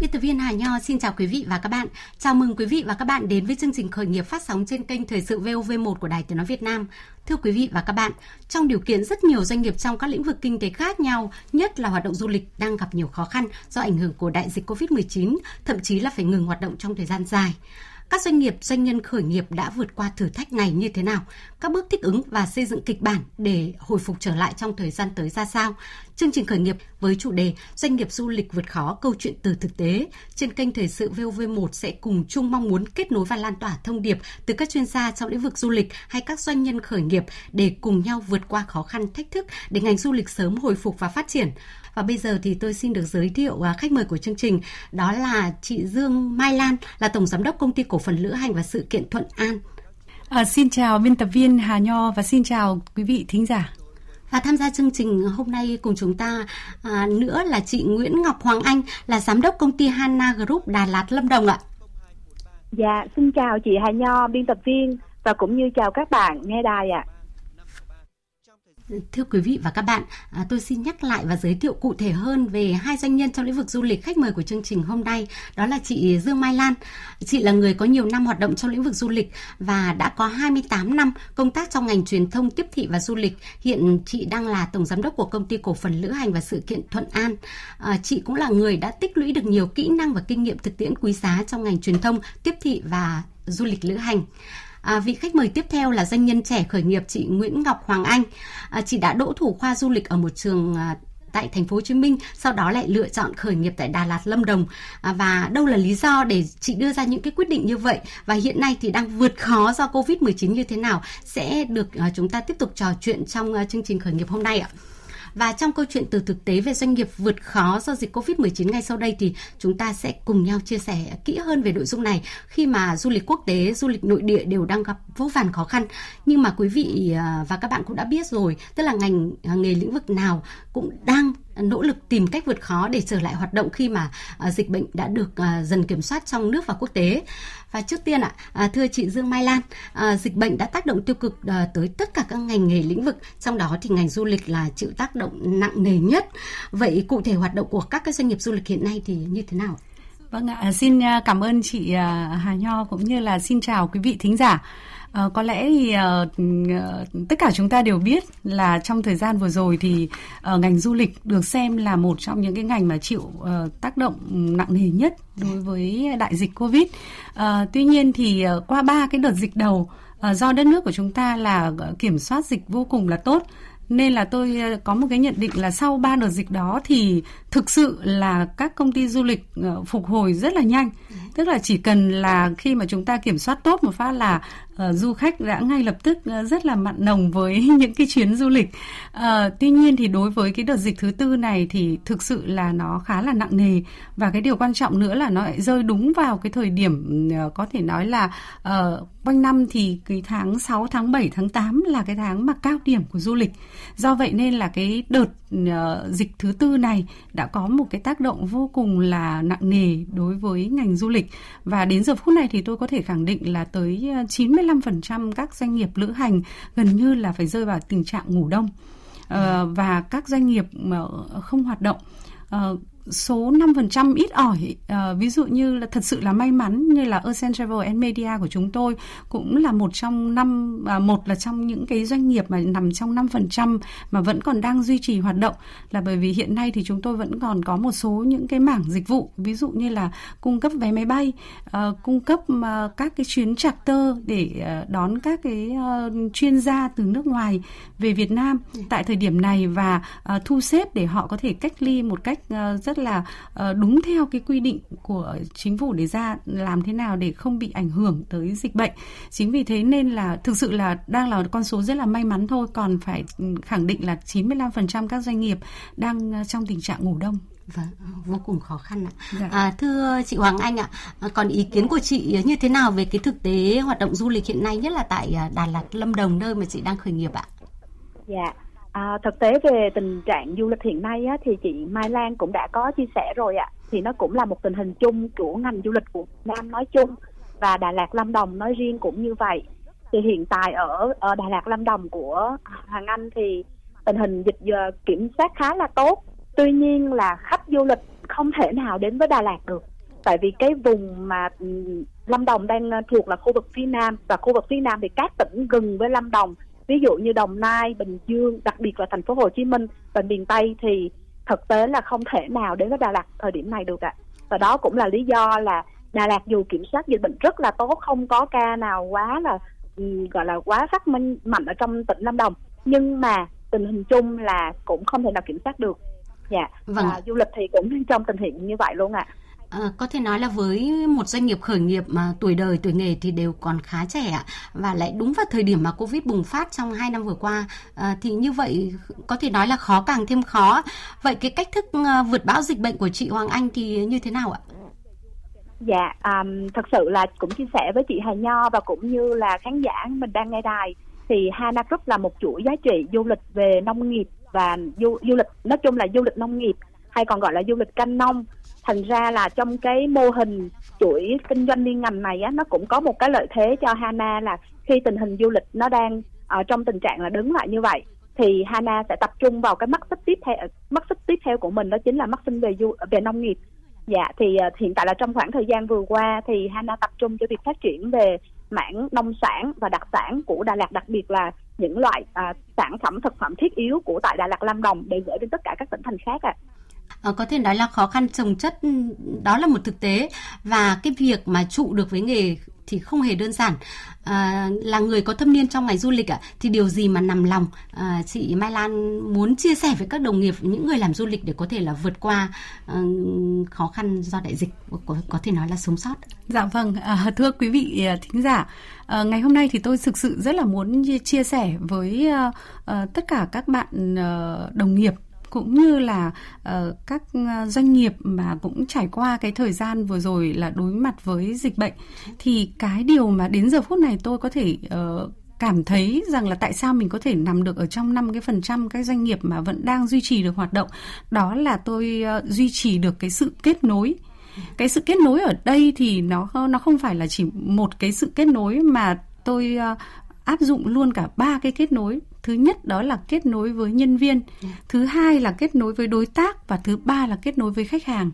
Biên tập viên Hà Nho xin chào quý vị và các bạn. Chào mừng quý vị và các bạn đến với chương trình khởi nghiệp phát sóng trên kênh Thời sự VOV1 của Đài Tiếng nói Việt Nam. Thưa quý vị và các bạn, trong điều kiện rất nhiều doanh nghiệp trong các lĩnh vực kinh tế khác nhau, nhất là hoạt động du lịch đang gặp nhiều khó khăn do ảnh hưởng của đại dịch Covid-19, thậm chí là phải ngừng hoạt động trong thời gian dài. Các doanh nghiệp, doanh nhân khởi nghiệp đã vượt qua thử thách này như thế nào? Các bước thích ứng và xây dựng kịch bản để hồi phục trở lại trong thời gian tới ra sao? Chương trình khởi nghiệp với chủ đề Doanh nghiệp du lịch vượt khó câu chuyện từ thực tế trên kênh Thời sự VOV1 sẽ cùng chung mong muốn kết nối và lan tỏa thông điệp từ các chuyên gia trong lĩnh vực du lịch hay các doanh nhân khởi nghiệp để cùng nhau vượt qua khó khăn thách thức để ngành du lịch sớm hồi phục và phát triển. Và bây giờ thì tôi xin được giới thiệu à, khách mời của chương trình, đó là chị Dương Mai Lan, là Tổng Giám đốc Công ty Cổ phần Lữ hành và Sự kiện Thuận An. À, xin chào biên tập viên Hà Nho và xin chào quý vị thính giả. Và tham gia chương trình hôm nay cùng chúng ta à, nữa là chị Nguyễn Ngọc Hoàng Anh là giám đốc công ty Hanna Group Đà Lạt Lâm Đồng ạ. Dạ, xin chào chị Hà Nho, biên tập viên và cũng như chào các bạn nghe đài ạ. Thưa quý vị và các bạn, à, tôi xin nhắc lại và giới thiệu cụ thể hơn về hai doanh nhân trong lĩnh vực du lịch khách mời của chương trình hôm nay. Đó là chị Dương Mai Lan. Chị là người có nhiều năm hoạt động trong lĩnh vực du lịch và đã có 28 năm công tác trong ngành truyền thông tiếp thị và du lịch. Hiện chị đang là tổng giám đốc của công ty cổ phần lữ hành và sự kiện Thuận An. À, chị cũng là người đã tích lũy được nhiều kỹ năng và kinh nghiệm thực tiễn quý giá trong ngành truyền thông, tiếp thị và du lịch lữ hành. À, vị khách mời tiếp theo là doanh nhân trẻ khởi nghiệp chị Nguyễn Ngọc Hoàng Anh. À, chị đã đỗ thủ khoa du lịch ở một trường à, tại thành phố Hồ Chí Minh, sau đó lại lựa chọn khởi nghiệp tại Đà Lạt, Lâm Đồng. À, và đâu là lý do để chị đưa ra những cái quyết định như vậy và hiện nay thì đang vượt khó do Covid-19 như thế nào sẽ được à, chúng ta tiếp tục trò chuyện trong à, chương trình khởi nghiệp hôm nay ạ. Và trong câu chuyện từ thực tế về doanh nghiệp vượt khó do dịch Covid-19 ngay sau đây thì chúng ta sẽ cùng nhau chia sẻ kỹ hơn về nội dung này khi mà du lịch quốc tế, du lịch nội địa đều đang gặp vô vàn khó khăn. Nhưng mà quý vị à, và các bạn cũng đã biết rồi, tức là ngành à, nghề lĩnh vực nào cũng đang nỗ lực tìm cách vượt khó để trở lại hoạt động khi mà à, dịch bệnh đã được à, dần kiểm soát trong nước và quốc tế. Và trước tiên ạ, à, thưa chị Dương Mai Lan, à, dịch bệnh đã tác động tiêu cực à, tới tất cả các ngành nghề lĩnh vực, trong đó thì ngành du lịch là chịu tác động nặng nề nhất. Vậy cụ thể hoạt động của các cái doanh nghiệp du lịch hiện nay thì như thế nào? Vâng ạ, à, xin cảm ơn chị Hà Nho cũng như là xin chào quý vị thính giả. À, có lẽ thì uh, tất cả chúng ta đều biết là trong thời gian vừa rồi thì uh, ngành du lịch được xem là một trong những cái ngành mà chịu uh, tác động nặng nề nhất đối với đại dịch Covid. Uh, tuy nhiên thì uh, qua ba cái đợt dịch đầu uh, do đất nước của chúng ta là kiểm soát dịch vô cùng là tốt nên là tôi có một cái nhận định là sau ba đợt dịch đó thì thực sự là các công ty du lịch phục hồi rất là nhanh tức là chỉ cần là khi mà chúng ta kiểm soát tốt một phát là uh, du khách đã ngay lập tức uh, rất là mặn nồng với những cái chuyến du lịch. Uh, tuy nhiên thì đối với cái đợt dịch thứ tư này thì thực sự là nó khá là nặng nề và cái điều quan trọng nữa là nó lại rơi đúng vào cái thời điểm uh, có thể nói là uh, quanh năm thì cái tháng 6, tháng 7, tháng 8 là cái tháng mà cao điểm của du lịch. Do vậy nên là cái đợt uh, dịch thứ tư này đã có một cái tác động vô cùng là nặng nề đối với ngành du lịch và đến giờ phút này thì tôi có thể khẳng định là tới ờ, 90 95% các doanh nghiệp lữ hành gần như là phải rơi vào tình trạng ngủ đông. Ờ, và các doanh nghiệp mà không hoạt động ờ, số 5% ít ỏi uh, ví dụ như là thật sự là may mắn như là Ocean Travel and Media của chúng tôi cũng là một trong năm uh, một là trong những cái doanh nghiệp mà nằm trong 5% mà vẫn còn đang duy trì hoạt động. Là bởi vì hiện nay thì chúng tôi vẫn còn có một số những cái mảng dịch vụ ví dụ như là cung cấp vé máy bay uh, cung cấp uh, các cái chuyến charter để uh, đón các cái uh, chuyên gia từ nước ngoài về Việt Nam. Tại thời điểm này và uh, thu xếp để họ có thể cách ly một cách uh, rất rất là uh, đúng theo cái quy định của chính phủ để ra làm thế nào để không bị ảnh hưởng tới dịch bệnh. Chính vì thế nên là thực sự là đang là con số rất là may mắn thôi, còn phải khẳng định là 95% các doanh nghiệp đang ờ, trong tình trạng ngủ đông. Vâng, vô cùng khó khăn ạ. Dạ. À, thưa chị Hoàng Anh ạ, à, còn ý kiến của chị như thế nào về cái thực tế hoạt động du lịch hiện nay nhất là tại à, Đà Lạt, Lâm Đồng nơi mà chị đang khởi nghiệp ạ? Dạ, À, thực tế về tình trạng du lịch hiện nay á, thì chị Mai Lan cũng đã có chia sẻ rồi ạ. Thì nó cũng là một tình hình chung của ngành du lịch của Việt Nam nói chung và Đà Lạt Lâm Đồng nói riêng cũng như vậy. Thì hiện tại ở ở Đà Lạt Lâm Đồng của Hoàng Anh thì tình hình dịch giờ kiểm soát khá là tốt. Tuy nhiên là khách du lịch không thể nào đến với Đà Lạt được tại vì cái vùng mà ừ, Lâm Đồng đang ờ, thuộc là khu vực phía Nam và khu vực phía Nam thì các tỉnh gần với Lâm Đồng ví dụ như Đồng Nai, Bình Dương, đặc biệt là thành phố Hồ Chí Minh và miền Tây thì thực tế là không thể nào đến với Đà Lạt thời điểm này được ạ. Và đó cũng là lý do là Đà Lạt dù kiểm soát dịch bệnh rất là tốt, không có ca nào quá là um, gọi là quá phát minh mạnh ở trong tỉnh Lâm Đồng, nhưng mà tình hình chung là cũng không thể nào kiểm soát được. Dạ. Vâng. Và du lịch thì cũng trong tình hình như vậy luôn ạ. À. À, có thể nói là với một doanh nghiệp khởi nghiệp mà tuổi đời tuổi nghề thì đều còn khá trẻ và lại đúng vào thời điểm mà Covid bùng phát trong hai năm vừa qua à, thì như vậy có thể nói là khó càng thêm khó. Vậy cái cách thức ờ, vượt bão dịch bệnh của chị Hoàng Anh thì như thế nào ạ? Dạ, um, thật sự là cũng chia sẻ với chị Hà Nho và cũng như là khán giả mình đang nghe đài thì Hana Group là một chuỗi giá trị du lịch về nông nghiệp và du, du lịch nói chung là du lịch nông nghiệp hay còn gọi là du lịch canh nông thành ra là trong cái mô hình chuỗi kinh doanh liên ngành này á nó cũng có một cái lợi thế cho Hana là khi tình hình du lịch nó đang ở trong tình trạng là đứng lại như vậy thì Hana sẽ tập trung vào cái mắt xích tiếp theo mắt xích tiếp theo của mình đó chính là mắt xích về du về nông nghiệp dạ thì uh, hiện tại là trong khoảng thời gian vừa qua thì Hana tập trung cho việc phát triển về mảng nông sản và đặc sản của Đà Lạt đặc biệt là những loại uh, sản phẩm thực phẩm thiết yếu của tại Đà Lạt Lâm Đồng để gửi đến tất cả các tỉnh thành khác ạ. À. Ờ, có thể nói là khó khăn trồng chất ừ, đó là một thực tế. Và cái việc mà trụ được với nghề thì không hề đơn giản. À, là người có thâm niên trong ngành du lịch ạ à, thì điều gì mà nằm lòng? À, chị Mai Lan muốn chia sẻ với các đồng nghiệp những người làm du lịch để có thể là vượt qua à, khó khăn do đại dịch có, có thể nói là sống sót. Dạ vâng. À, thưa quý vị à, thính giả à, ngày hôm nay thì tôi thực sự rất là muốn chia sẻ với à, à, tất cả các bạn à, đồng nghiệp cũng như là uh, các ờ, doanh nghiệp mà cũng trải qua cái thời gian vừa rồi là đối mặt với dịch bệnh. Thì cái điều mà đến giờ phút này tôi có thể uh, cảm thấy rằng là tại sao mình có thể nằm được ở trong năm cái phần trăm các doanh nghiệp mà vẫn đang duy trì được hoạt động đó là tôi uh, duy trì được cái sự kết nối. Cái sự kết nối ở đây thì nó nó không phải là chỉ một cái sự kết nối mà tôi uh, áp dụng luôn cả ba cái kết nối thứ nhất đó là kết nối với nhân viên dạ. thứ hai là kết nối với đối tác và thứ ba là kết nối với khách hàng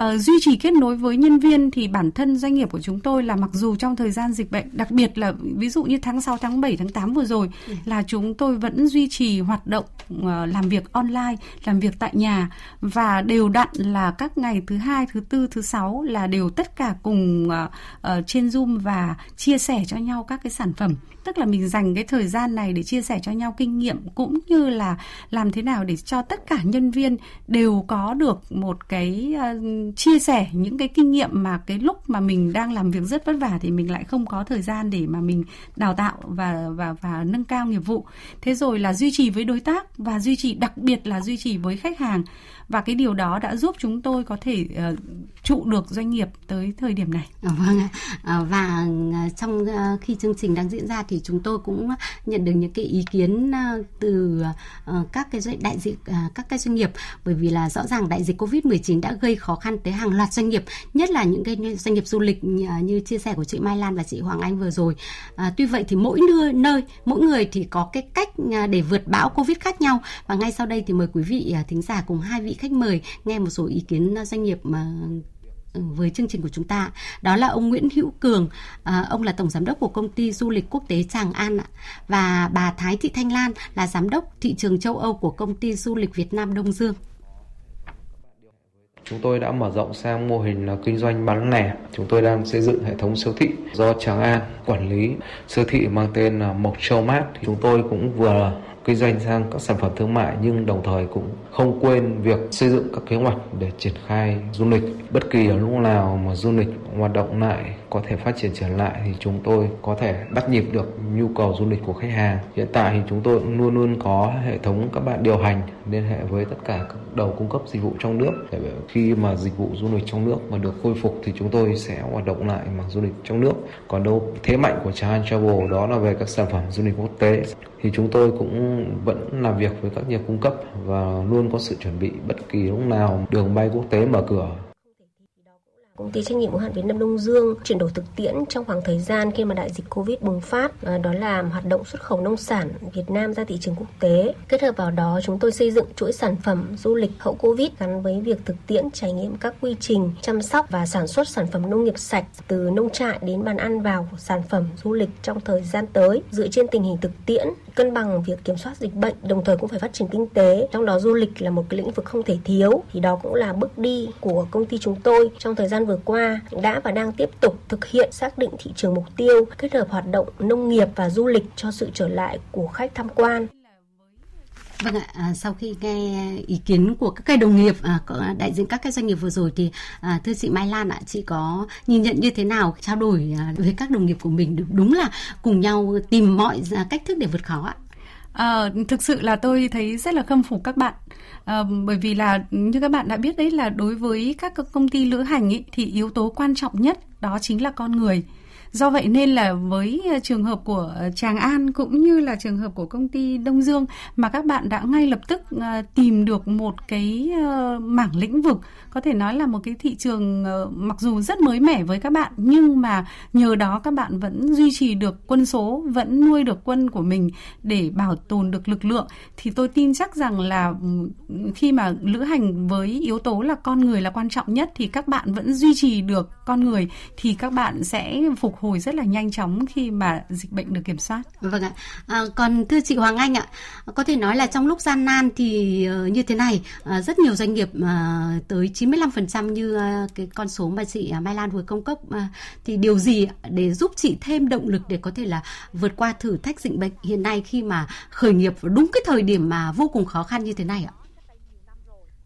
uh, duy trì kết nối với nhân viên thì bản thân doanh nghiệp của chúng tôi là mặc dù trong thời gian dịch bệnh đặc biệt là ví dụ như tháng 6 tháng 7 tháng 8 vừa rồi ừ. là chúng tôi vẫn duy trì hoạt động uh, làm việc online làm việc tại nhà và đều đặn là các ngày thứ hai thứ tư thứ sáu là đều tất cả cùng uh, uh, trên zoom và chia sẻ cho nhau các cái sản phẩm tức là mình dành cái thời gian này để chia sẻ cho nhau kinh nghiệm cũng như là làm thế nào để cho tất cả nhân viên đều có được một cái uh, chia sẻ những cái kinh nghiệm mà cái lúc mà mình đang làm việc rất vất vả thì mình lại không có thời gian để mà mình đào tạo và và và nâng cao nghiệp vụ. Thế rồi là duy trì với đối tác và duy trì đặc biệt là duy trì với khách hàng. Và cái điều đó đã giúp chúng tôi có thể uh, trụ được doanh nghiệp tới thời điểm này. À, vâng à, và trong uh, khi chương trình đang diễn ra thì chúng tôi cũng nhận được những cái ý kiến à, từ à, các cái đại diện à, các cái doanh nghiệp bởi vì là rõ ràng đại dịch Covid-19 đã gây khó khăn tới hàng loạt doanh nghiệp, nhất là những cái doanh nghiệp du lịch như, chia sẻ của chị Mai Lan và chị Hoàng Anh vừa rồi. À, tuy vậy thì mỗi nơi, nơi mỗi người thì có cái cách để vượt bão Covid khác nhau và ngay sau đây thì mời quý vị thính giả cùng hai vị khách mời nghe một số ý kiến doanh nghiệp mà Ừ, với chương trình của chúng ta đó là ông Nguyễn Hữu Cường à, ông là tổng giám đốc của công ty du lịch quốc tế Tràng An và bà Thái Thị Thanh Lan là giám đốc thị trường châu Âu của công ty du lịch Việt Nam Đông Dương Chúng tôi đã mở rộng sang mô hình là kinh doanh bán lẻ. Chúng tôi đang xây dựng hệ thống siêu thị do Tràng An quản lý. Siêu thị mang tên là Mộc Châu mát Chúng tôi cũng vừa kinh doanh sang các sản phẩm thương mại nhưng đồng thời cũng không quên việc xây dựng các kế hoạch để triển khai du lịch. Bất kỳ ở lúc nào mà du lịch hoạt động lại, có thể phát triển trở lại thì chúng tôi có thể bắt nhịp được nhu cầu du lịch của khách hàng. Hiện tại thì chúng tôi cũng luôn luôn có hệ thống các bạn điều hành liên hệ với tất cả các đầu cung cấp dịch vụ trong nước. Để khi mà dịch vụ du lịch trong nước mà được khôi phục thì chúng tôi sẽ hoạt động lại mà du lịch trong nước. Còn đâu, thế mạnh của Chahan Travel đó là về các sản phẩm du lịch quốc tế. Thì chúng tôi cũng vẫn làm việc với các nhà cung cấp và luôn có sự chuẩn bị bất kỳ lúc nào. Đường bay quốc tế mở cửa. Công ty trách nhiệm hữu hạn Việt Nam Đông Dương chuyển đổi thực tiễn trong khoảng thời gian khi mà đại dịch Covid bùng phát, à, đó là hoạt động xuất khẩu nông sản Việt Nam ra thị trường quốc tế. Kết hợp vào đó, chúng tôi xây dựng chuỗi sản phẩm du lịch hậu Covid gắn với việc thực tiễn trải nghiệm các quy trình chăm sóc và sản xuất sản phẩm nông nghiệp sạch từ nông trại đến bàn ăn vào sản phẩm du lịch trong thời gian tới dựa trên tình hình thực tiễn cân bằng việc kiểm soát dịch bệnh đồng thời cũng phải phát triển kinh tế trong đó du lịch là một cái lĩnh vực không thể thiếu thì đó cũng là bước đi của công ty chúng tôi trong thời gian vừa qua đã và đang tiếp tục thực hiện xác định thị trường mục tiêu kết hợp hoạt động nông nghiệp và du lịch cho sự trở lại của khách tham quan Vâng ạ, à, sau khi nghe ý kiến của các cái đồng nghiệp, à, đại diện các cái doanh nghiệp vừa rồi thì à, thưa chị Mai Lan ạ, chị có nhìn nhận như thế nào trao đổi à, với các đồng nghiệp của mình đúng là cùng nhau tìm mọi cách thức để vượt khó ạ? À, thực sự là tôi thấy rất là khâm phục các bạn. À, bởi vì là như các bạn đã biết đấy là đối với các công ty lữ hành ý, thì yếu tố quan trọng nhất đó chính là con người. Do vậy nên là với ờ, trường hợp của ờ, Tràng An cũng như là trường hợp của công ty Đông Dương mà các bạn đã ngay lập tức ờ, tìm được một cái mảng lĩnh vực có thể nói là một cái thị trường mặc dù rất mới mẻ với các bạn nhưng mà nhờ đó các bạn vẫn duy trì được quân số, vẫn nuôi được quân của mình để bảo tồn được lực lượng. Thì tôi tin chắc rằng là khi mà lữ hành với yếu tố là con người là quan trọng nhất thì các bạn vẫn duy trì được con người thì các bạn sẽ phục hồi rất là nhanh chóng khi mà dịch bệnh được kiểm soát. Vâng ạ. À, còn thưa chị Hoàng Anh ạ, có thể nói là trong lúc gian nan thì uh, như thế này, uh, rất nhiều doanh nghiệp uh, tới 95% như cái con số mà chị Mai Lan vừa công cấp thì điều gì để giúp chị thêm động lực để có thể là vượt qua thử thách dịch bệnh hiện nay khi mà khởi nghiệp đúng cái thời điểm mà vô cùng khó khăn như thế này ạ?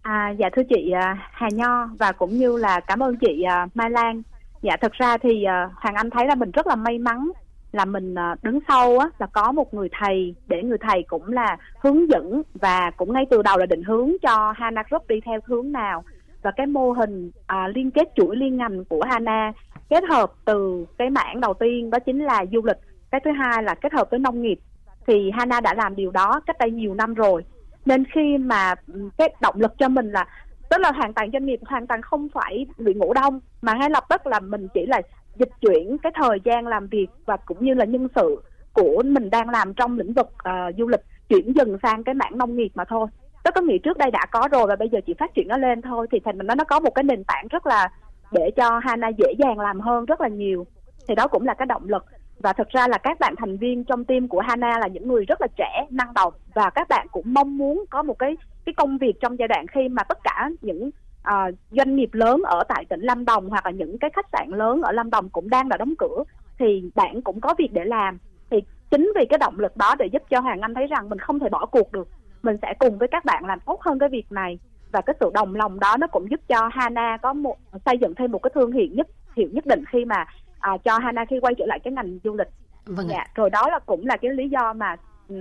À, dạ thưa chị Hà Nho và cũng như là cảm ơn chị Mai Lan dạ thật ra thì uh, hoàng anh thấy là mình rất là may mắn là mình uh, đứng sau á là có một người thầy để người thầy cũng là hướng dẫn và cũng ngay từ đầu là định hướng cho Hana Group đi theo hướng nào. Và cái mô hình uh, liên kết chuỗi liên ngành của Hana kết hợp từ cái mảng đầu tiên đó chính là du lịch cái thứ hai là kết hợp với nông nghiệp. Thì Hana đã làm điều đó cách đây nhiều năm rồi. Nên khi mà ừ, cái động lực cho mình là tức là hoàn toàn doanh nghiệp hoàn toàn không phải bị ngủ đông mà ngay lập tức là mình chỉ là dịch chuyển cái thời gian làm việc và cũng như là nhân sự của mình đang làm trong lĩnh vực uh, du lịch chuyển dần sang cái mảng nông nghiệp mà thôi. Tức có nghĩa trước đây đã có rồi và bây giờ chỉ phát triển nó lên thôi thì thành mình nó nó có một cái nền tảng rất là để cho Hana dễ dàng làm hơn rất là nhiều. Thì đó cũng là cái động lực và thật ra là các bạn thành viên trong team của Hana là những người rất là trẻ năng động. Và các bạn cũng mong muốn có một cái cái công việc trong giai đoạn khi mà tất cả những uh, doanh nghiệp lớn ở tại tỉnh Lâm Đồng hoặc là những cái khách sạn lớn ở Lâm Đồng cũng đang là đóng cửa thì bạn cũng có việc để làm. Thì chính vì cái động lực đó để giúp cho Hoàng Anh thấy rằng mình không thể bỏ cuộc được. Mình sẽ cùng với các bạn làm tốt hơn cái việc này. Và cái sự đồng lòng đó nó cũng giúp cho Hana có một xây dựng thêm một cái thương hiệu nhất hiệu nhất định khi mà à, cho Hana khi quay trở lại cái ngành du lịch vâng dạ, rồi đó là cũng là cái lý do mà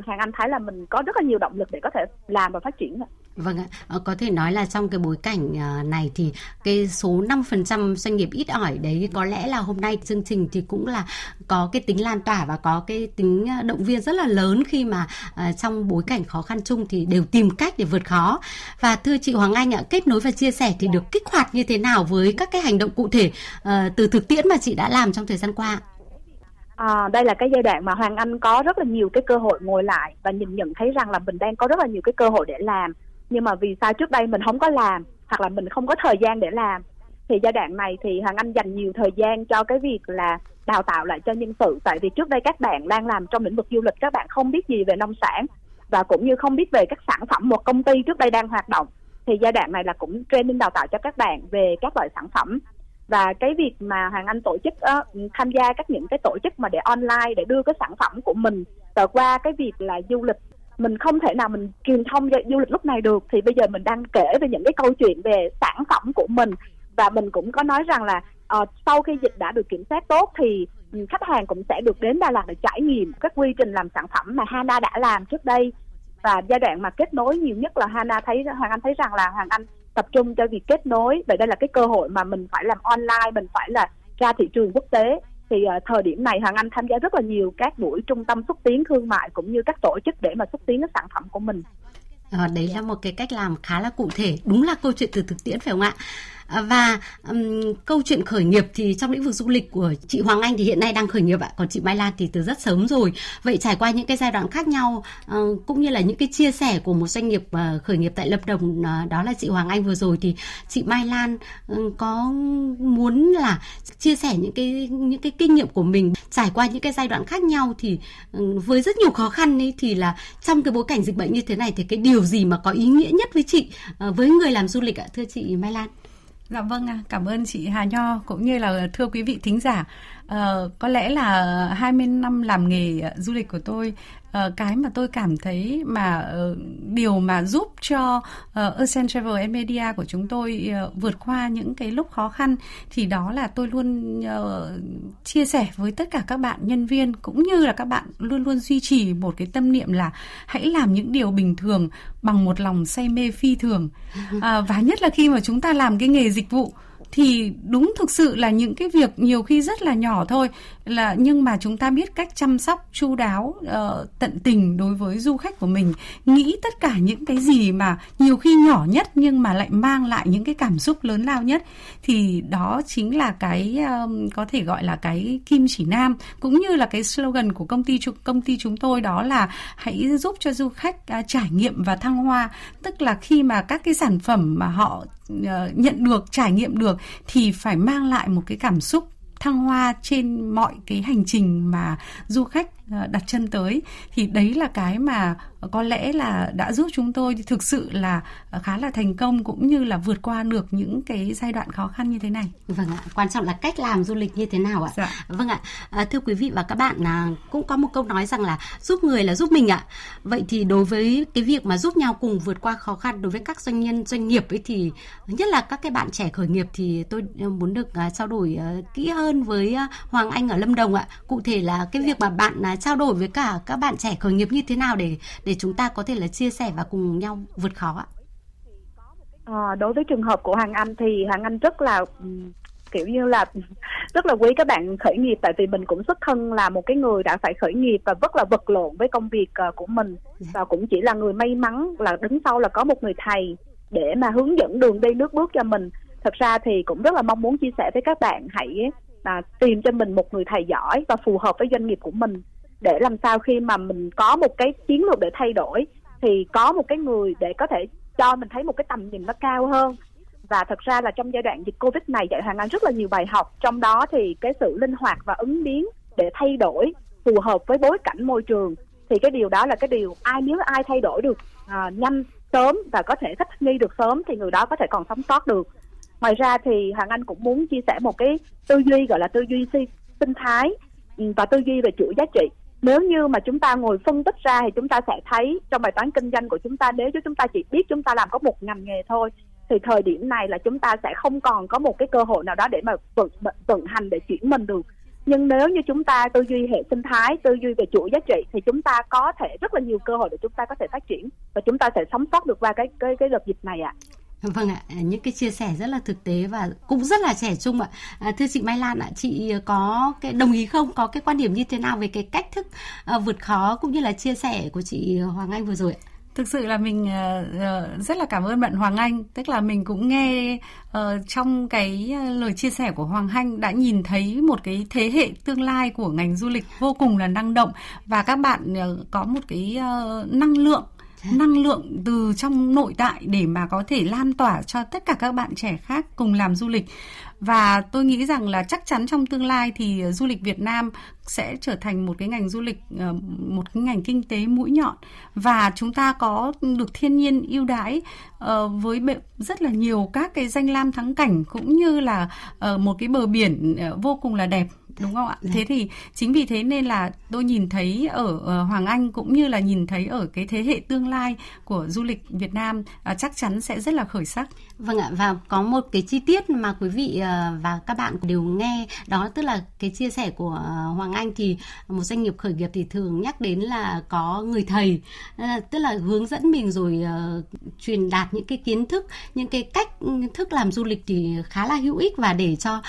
Hoàng Anh thấy là mình có rất là nhiều động lực để có thể làm và phát triển. Vâng ạ, ờ, có thể nói là trong cái bối cảnh à, này thì cái số 5% doanh nghiệp ít ỏi đấy có lẽ là hôm nay chương trình thì cũng là có cái tính lan tỏa và có cái tính à, động viên rất là lớn khi mà à, trong bối cảnh khó khăn chung thì đều tìm cách để vượt khó. Và thưa chị Hoàng Anh ạ, kết nối và chia sẻ thì được kích hoạt như thế nào với các cái hành động cụ thể ờ, từ thực tiễn mà chị đã làm trong thời gian qua? à, đây là cái giai đoạn mà Hoàng Anh có rất là nhiều cái cơ hội ngồi lại và nhìn nhận thấy rằng là mình đang có rất là nhiều cái cơ hội để làm nhưng mà vì sao trước đây mình không có làm hoặc là mình không có thời gian để làm thì giai đoạn này thì Hoàng Anh dành nhiều thời gian cho cái việc là đào tạo lại cho nhân sự. Tại vì trước đây các bạn đang làm trong lĩnh vực du lịch các bạn không biết gì về nông sản và cũng như không biết về các sản phẩm một công ty trước đây đang hoạt động thì giai đoạn này là cũng training đào tạo cho các bạn về các loại sản phẩm. Và cái việc mà hoàng anh tổ chức uh, tham gia các những cái tổ chức mà để online để đưa cái sản phẩm của mình và qua cái việc là du lịch mình không thể nào mình truyền thông về du lịch lúc này được. Thì bây giờ mình đang kể về những cái câu chuyện về sản phẩm của mình. Và mình cũng có nói rằng là uh, sau khi dịch đã được kiểm soát tốt thì ừ, khách hàng cũng sẽ được đến Đà Lạt để trải nghiệm các quy trình làm sản phẩm mà Hana đã làm trước đây. Và giai đoạn mà kết nối nhiều nhất là Hana thấy Hoàng Anh thấy rằng là Hoàng Anh tập trung cho việc kết nối. Vậy đây là cái cơ hội mà mình phải làm online mình phải là ra thị trường quốc tế thì uh, thời điểm này Hoàng Anh tham gia rất là nhiều các buổi trung tâm xúc tiến thương mại cũng như các tổ chức để mà xúc tiến cái sản phẩm của mình. À, đấy là một cái cách làm khá là cụ thể. Đúng là câu chuyện từ thực tiễn phải không ạ? Và um, câu chuyện khởi nghiệp thì trong lĩnh vực du lịch của chị Hoàng Anh thì hiện nay đang khởi nghiệp ạ, còn chị Mai Lan thì từ rất sớm rồi. Vậy trải qua những cái giai đoạn khác nhau uh, cũng như là những cái chia sẻ của một doanh nghiệp uh, khởi nghiệp tại Lâm Đồng uh, đó là chị Hoàng Anh vừa rồi thì chị Mai Lan uh, có muốn là chia sẻ những cái những cái kinh nghiệm của mình trải qua những cái giai đoạn khác nhau thì uh, với rất nhiều khó khăn ấy thì là trong cái bối cảnh dịch bệnh như thế này thì cái điều gì mà có ý nghĩa nhất với chị uh, với người làm du lịch ạ thưa chị Mai Lan? Dạ vâng, cảm ơn chị Hà Nho cũng như là thưa quý vị thính giả. Uh, có lẽ là 20 năm làm nghề du lịch của tôi uh, cái mà tôi cảm thấy mà uh, điều mà giúp cho Ocean Travel and Media của chúng tôi vượt qua những cái lúc khó khăn thì đó là tôi luôn chia sẻ với tất cả các bạn nhân viên cũng như là các bạn luôn luôn duy trì một cái tâm niệm là hãy làm những điều bình thường bằng một lòng say mê phi thường. Uh, và nhất là khi mà chúng ta làm cái nghề dịch vụ thì đúng thực sự là những cái việc nhiều khi rất là nhỏ thôi. Là nhưng mà chúng ta biết cách chăm sóc chu đáo uh, tận tình đối với du khách của mình. Nghĩ tất cả những cái gì mà nhiều khi nhỏ nhất nhưng mà lại mang lại những cái cảm xúc lớn lao nhất thì đó chính là cái um, có thể gọi là cái kim chỉ nam. Cũng như là cái slogan của công ty công ty chúng tôi đó là hãy giúp cho du khách uh, trải nghiệm và thăng hoa. Tức là khi mà các cái sản phẩm mà họ Ờ, nhận được, trải nghiệm được thì phải mang lại một cái cảm xúc thăng hoa trên mọi cái hành trình mà du khách đặt chân tới thì đấy là cái mà có lẽ là đã giúp chúng tôi thực sự là khá là thành công cũng như là vượt qua được những cái giai đoạn khó khăn như thế này. Vâng ạ, quan trọng là cách làm du lịch như thế nào ạ? Dạ. Vâng ạ, à, thưa quý vị và các bạn là cũng có một câu nói rằng là giúp người là giúp mình ạ. Vậy thì đối với cái việc mà giúp nhau cùng vượt qua khó khăn đối với các doanh nhân doanh nghiệp ấy thì nhất là các cái bạn trẻ khởi nghiệp thì tôi muốn được uh, trao đổi kỹ hơn với Hoàng Anh ở Lâm Đồng ạ. Cụ thể là cái việc mà bạn uh, trao đổi với cả các bạn trẻ khởi nghiệp như thế nào để để chúng ta có thể là chia sẻ và cùng nhau vượt khó ạ? À, đối với trường hợp của Hoàng Anh thì Hoàng Anh rất là kiểu như là rất là quý các bạn khởi nghiệp tại vì mình cũng xuất thân là một cái người đã phải khởi nghiệp và rất là vật lộn với công việc ờ, của mình dạ. và cũng chỉ là người may mắn là đứng sau là có một người thầy để mà hướng dẫn đường đi nước bước cho mình thật ra thì cũng rất là mong muốn chia sẻ với các bạn hãy à, tìm cho mình một người thầy giỏi và phù hợp với doanh nghiệp của mình để làm sao khi mà mình có một cái chiến lược để thay đổi thì có một cái người để có thể cho mình thấy một cái tầm nhìn nó cao hơn. Và thật ra là trong giai đoạn dịch covid này dạy hoàng anh rất là nhiều bài học. Trong đó thì cái sự linh hoạt và ứng biến để thay đổi phù hợp với bối cảnh môi trường. Thì cái điều đó là cái điều ai nếu ai thay đổi được à, nhanh sớm và có thể thích nghi được sớm thì người đó có thể còn sống sót được. Ngoài ra thì hoàng anh cũng muốn chia sẻ một cái tư duy gọi là tư duy sinh thái ừ, và tư duy về chuỗi giá trị nếu như mà chúng ta ngồi phân tích ra thì chúng ta sẽ thấy trong bài toán kinh doanh của chúng ta, nếu chúng ta chỉ biết chúng ta làm có một ngành nghề thôi, thì thời điểm này là chúng ta sẽ không còn có một cái cơ hội nào đó để mà vận vận hành để chuyển mình được nhưng nếu như chúng ta tư duy hệ sinh thái, tư duy về chuỗi giá trị, thì chúng ta có thể rất là nhiều cơ hội để chúng ta có thể phát triển và chúng ta sẽ sống sót được qua cái cái cái đợt dịch này ạ à. Vâng ạ, những cái chia sẻ rất là thực tế và cũng rất là trẻ trung ạ. À, thưa chị Mai Lan ạ, chị có cái đồng ý không? Có cái quan điểm như thế nào về cái cách thức ờ, vượt khó cũng như là chia sẻ của chị Hoàng Anh vừa rồi ạ? Thực sự là mình uh, rất là cảm ơn bạn Hoàng Anh, tức là mình cũng nghe uh, trong cái lời chia sẻ của Hoàng Anh đã nhìn thấy một cái thế hệ tương lai của ngành du lịch vô cùng là năng động và các bạn uh, có một cái năng lượng năng lượng từ trong nội tại để mà có thể lan tỏa cho tất cả các bạn trẻ khác cùng làm du lịch. Và tôi nghĩ rằng là chắc chắn trong tương lai thì ờ, du lịch Việt Nam sẽ trở thành một cái ngành du lịch ờ, một cái ngành kinh tế mũi nhọn. Và chúng ta có được thiên nhiên ưu đãi ờ, với rất là nhiều các cái danh lam thắng cảnh cũng như là một cái bờ biển vô cùng là đẹp đúng không ạ? Dạ. Thế thì chính vì thế nên là tôi nhìn thấy ở Hoàng Anh cũng như là nhìn thấy ở cái thế hệ tương lai của du lịch Việt Nam chắc chắn sẽ rất là khởi sắc. Vâng ạ và có một cái chi tiết mà quý vị ờ, và các bạn đều nghe đó tức là cái chia sẻ của ờ, Hoàng Anh thì một doanh nghiệp khởi nghiệp thì thường nhắc đến là có người thầy. Ờ, tức là hướng dẫn mình rồi truyền đạt những cái kiến thức những cái cách thức làm du lịch thì khá là hữu ích và để cho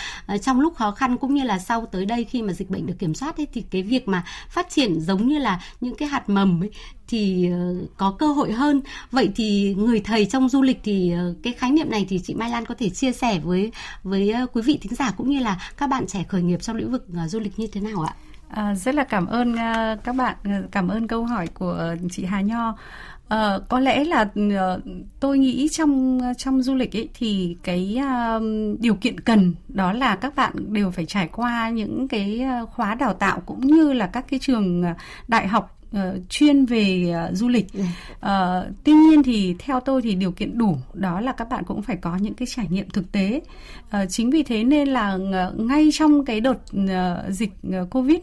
trong lúc khó khăn cũng như là sau tới tới đây khi mà dịch bệnh được kiểm soát ấy, thì cái việc mà phát triển giống như là những cái hạt mầm ấy, thì ờ, có cơ hội hơn vậy thì người thầy trong du lịch thì ờ, cái khái niệm này thì chị Mai Lan có thể chia sẻ với với ờ, quý vị thính giả cũng như là các bạn trẻ khởi nghiệp trong lĩnh vực du lịch như thế nào ạ? À, rất là cảm ơn uh, các bạn, cảm ơn câu hỏi của chị Hà Nho. À, có lẽ là uh, tôi nghĩ trong trong du lịch ấy thì cái uh, điều kiện cần đó là các bạn đều phải trải qua những cái khóa đào tạo cũng như là các cái trường đại học uh, chuyên về uh, du lịch. Uh, tuy nhiên thì theo tôi thì điều kiện đủ đó là các bạn cũng phải có những cái trải nghiệm thực tế. Uh, chính vì thế nên là ngay trong cái đợt uh, dịch uh, Covid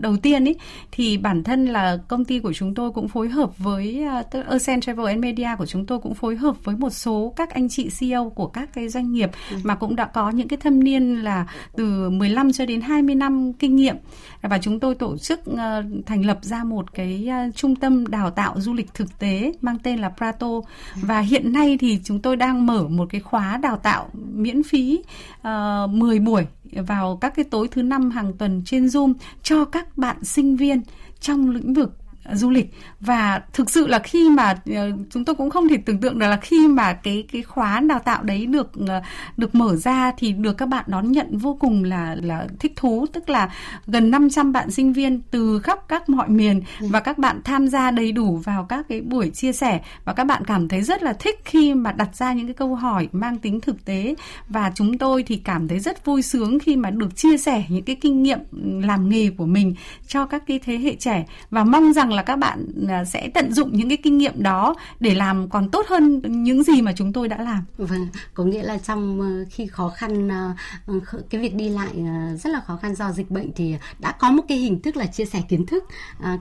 đầu tiên ấy thì bản thân là công ty của chúng tôi cũng phối hợp với uh, Ascent Travel and Media của chúng tôi cũng phối hợp với một số các anh chị CEO của các cái doanh nghiệp ừ. mà cũng đã có những cái thâm niên là từ 15 cho đến 20 năm kinh nghiệm và chúng tôi tổ chức uh, thành lập ra một cái cái uh, trung tâm đào tạo du lịch thực tế mang tên là Prato. Và hiện nay thì chúng tôi đang mở một cái khóa đào tạo miễn phí ờ, uh, 10 buổi vào các cái tối thứ năm hàng tuần trên Zoom cho các bạn sinh viên trong lĩnh vực du lịch. Và thực sự là khi mà uh, chúng tôi cũng không thể tưởng tượng được là khi mà cái cái khóa đào tạo đấy được uh, được mở ra thì được các bạn đón nhận vô cùng là là thích thú. Tức là gần 500 bạn sinh viên từ khắp các mọi miền ừ. và các bạn tham gia đầy đủ vào các cái buổi chia sẻ. Và các bạn cảm thấy rất là thích khi mà đặt ra những cái câu hỏi mang tính thực tế. Và chúng tôi thì cảm thấy rất vui sướng khi mà được chia sẻ những cái kinh nghiệm làm nghề của mình cho các cái thế hệ trẻ. Và mong rằng là các bạn à, sẽ tận dụng những cái kinh nghiệm đó để làm còn tốt hơn những gì mà chúng tôi đã làm. Vâng, có nghĩa là trong ờ, khi khó khăn ờ, ờ, cái việc đi lại rất là khó khăn do dịch bệnh thì đã có một cái hình thức là chia sẻ kiến thức.